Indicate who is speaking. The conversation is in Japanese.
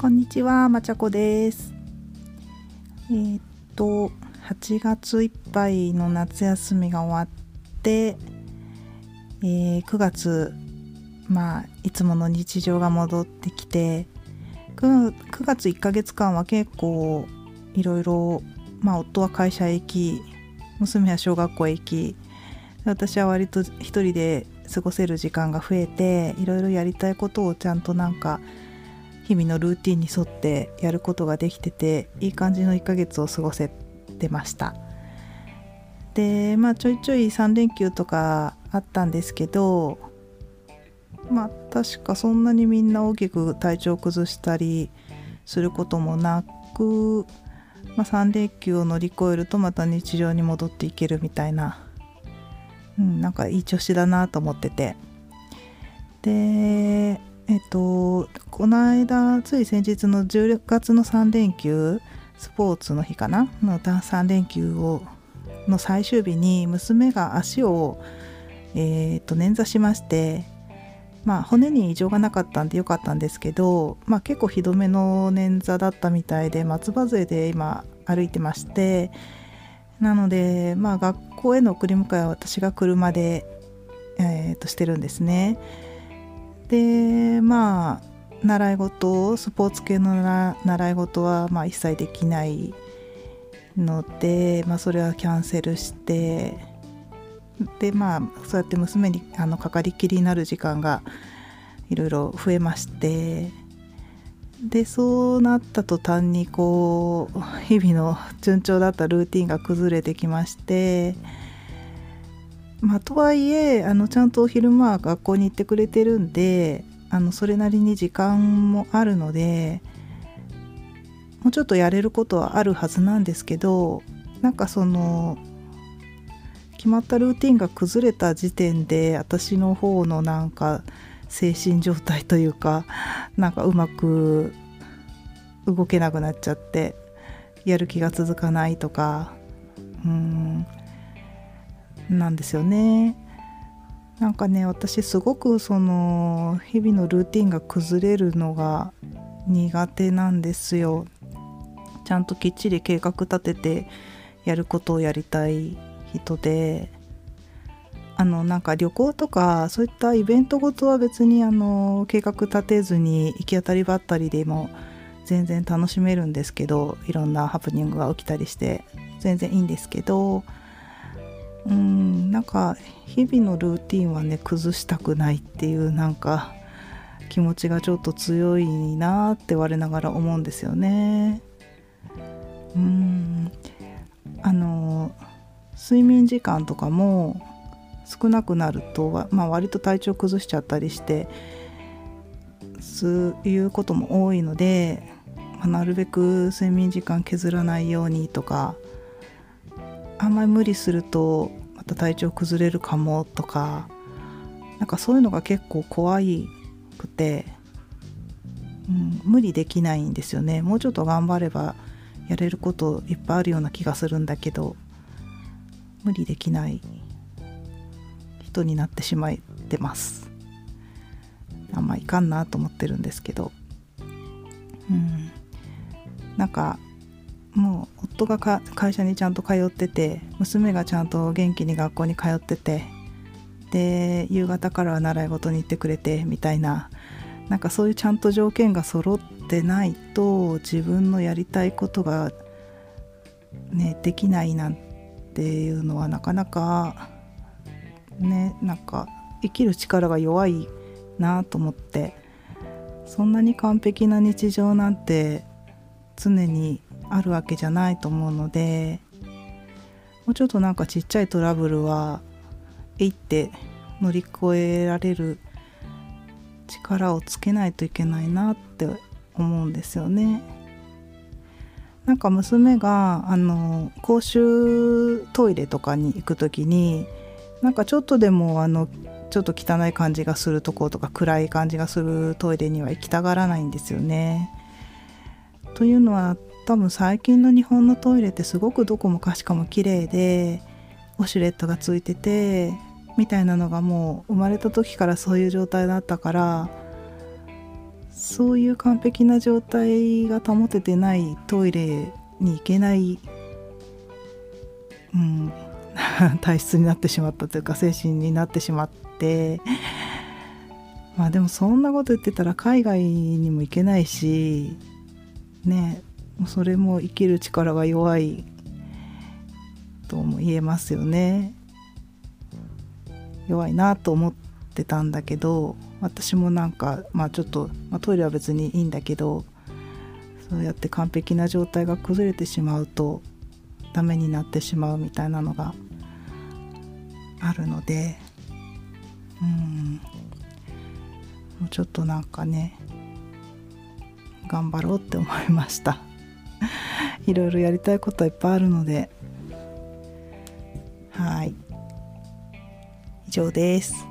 Speaker 1: こんにちは、まちゃこです。えーっと、8月いっぱいの夏休みが終わって、えー9月、まあ、いつもの日常が戻ってきて、9, 9月1ヶ月間は結構いろいろ、まあ、夫は会社へ行き、娘は小学校へ行き、私は割と一人で過ごせる時間が増えていろいろやりたいことをちゃんとなんか日々のルーティンに沿ってやることができてていい感じの1ヶ月を過ごせてました。でまあちょいちょい3連休とかあったんですけどまあ確かそんなにみんな大きく体調を崩したりすることもなく、まあ、3連休を乗り越えるとまた日常に戻っていけるみたいなうん、なんかいい調子だなと思ってて。でえっとこの間つい先日の10月の3連休スポーツの日かな？の3連休をの最終日に娘が足を、えー、と捻挫しましてまあ骨に異常がなかったんでよかったんですけど、まあ、結構ひどめの捻挫だったみたいで松葉杖で今歩いてましてなので、まあ、学校への送り迎えは私が車で、えー、としてるんですね。でまあ習い事スポーツ系の習い事は、まあ、一切できないので、まあ、それはキャンセルしてでまあそうやって娘にあのかかりきりになる時間がいろいろ増えましてでそうなった途端にこう日々の順調だったルーティンが崩れてきましてまあとはいえあのちゃんと昼間は学校に行ってくれてるんであのそれなりに時間もあるのでもうちょっとやれることはあるはずなんですけどなんかその決まったルーティンが崩れた時点で私の方のなんか精神状態というかなんかうまく動けなくなっちゃってやる気が続かないとかうん。なんですよね。なんかね私すごくその日々のルーティンが崩れるのが苦手なんですよ。ちゃんときっちり計画立ててやることをやりたい人であのなんか旅行とかそういったイベントごとは別にあの計画立てずに行き当たりばったりでも全然楽しめるんですけどいろんなハプニングが起きたりして全然いいんですけどうんなんか日々のルーティンはね崩したくないっていうなんか気持ちがちょっと強いなって我ながら思うんですよね。うんあの睡眠時間とかも少なくなると、まあ、割と体調崩しちゃったりしてそういうことも多いので、まあ、なるべく睡眠時間削らないようにとかあんまり無理するとまた体調崩れるかもとかなんかそういうのが結構怖いくて、うん、無理できないんですよね。もうちょっと頑張ればやれることいっぱいあるような気がするんだけど無理できない人になってしまってます。あんまいかんなと思ってるんですけど。うん。なんかもう夫が会社にちゃんと通ってて娘がちゃんと元気に学校に通っててで夕方からは習い事に行ってくれてみたいななんかそういうちゃんと条件が揃ってないと自分のやりたいことがねできないなんていうのはなかなかねなんか生きる力が弱いなと思ってそんなに完璧な日常なんて常にあるわけじゃないと思うのでもうちょっとなんかちっちゃいトラブルはえいって乗り越えられる力をつけないといけないなって思うんですよね。なんか娘があの公衆トイレとかに行く時になんかちょっとでもあのちょっと汚い感じがするとことか暗い感じがするトイレには行きたがらないんですよね。というのは多分最近の日本のトイレってすごくどこもかしかも綺麗でウォシュレットがついててみたいなのがもう生まれた時からそういう状態だったからそういう完璧な状態が保ててないトイレに行けない、うん、体質になってしまったというか精神になってしまってまあでもそんなこと言ってたら海外にも行けないしねそれも生きる力が弱いとも言えますよね。弱いなと思ってたんだけど私もなんかまあちょっと、まあ、トイレは別にいいんだけどそうやって完璧な状態が崩れてしまうとダメになってしまうみたいなのがあるのでうん。もうちょっとなんかね頑張ろうって思いました。いろいろやりたいことはいっぱいあるので。はい。以上です。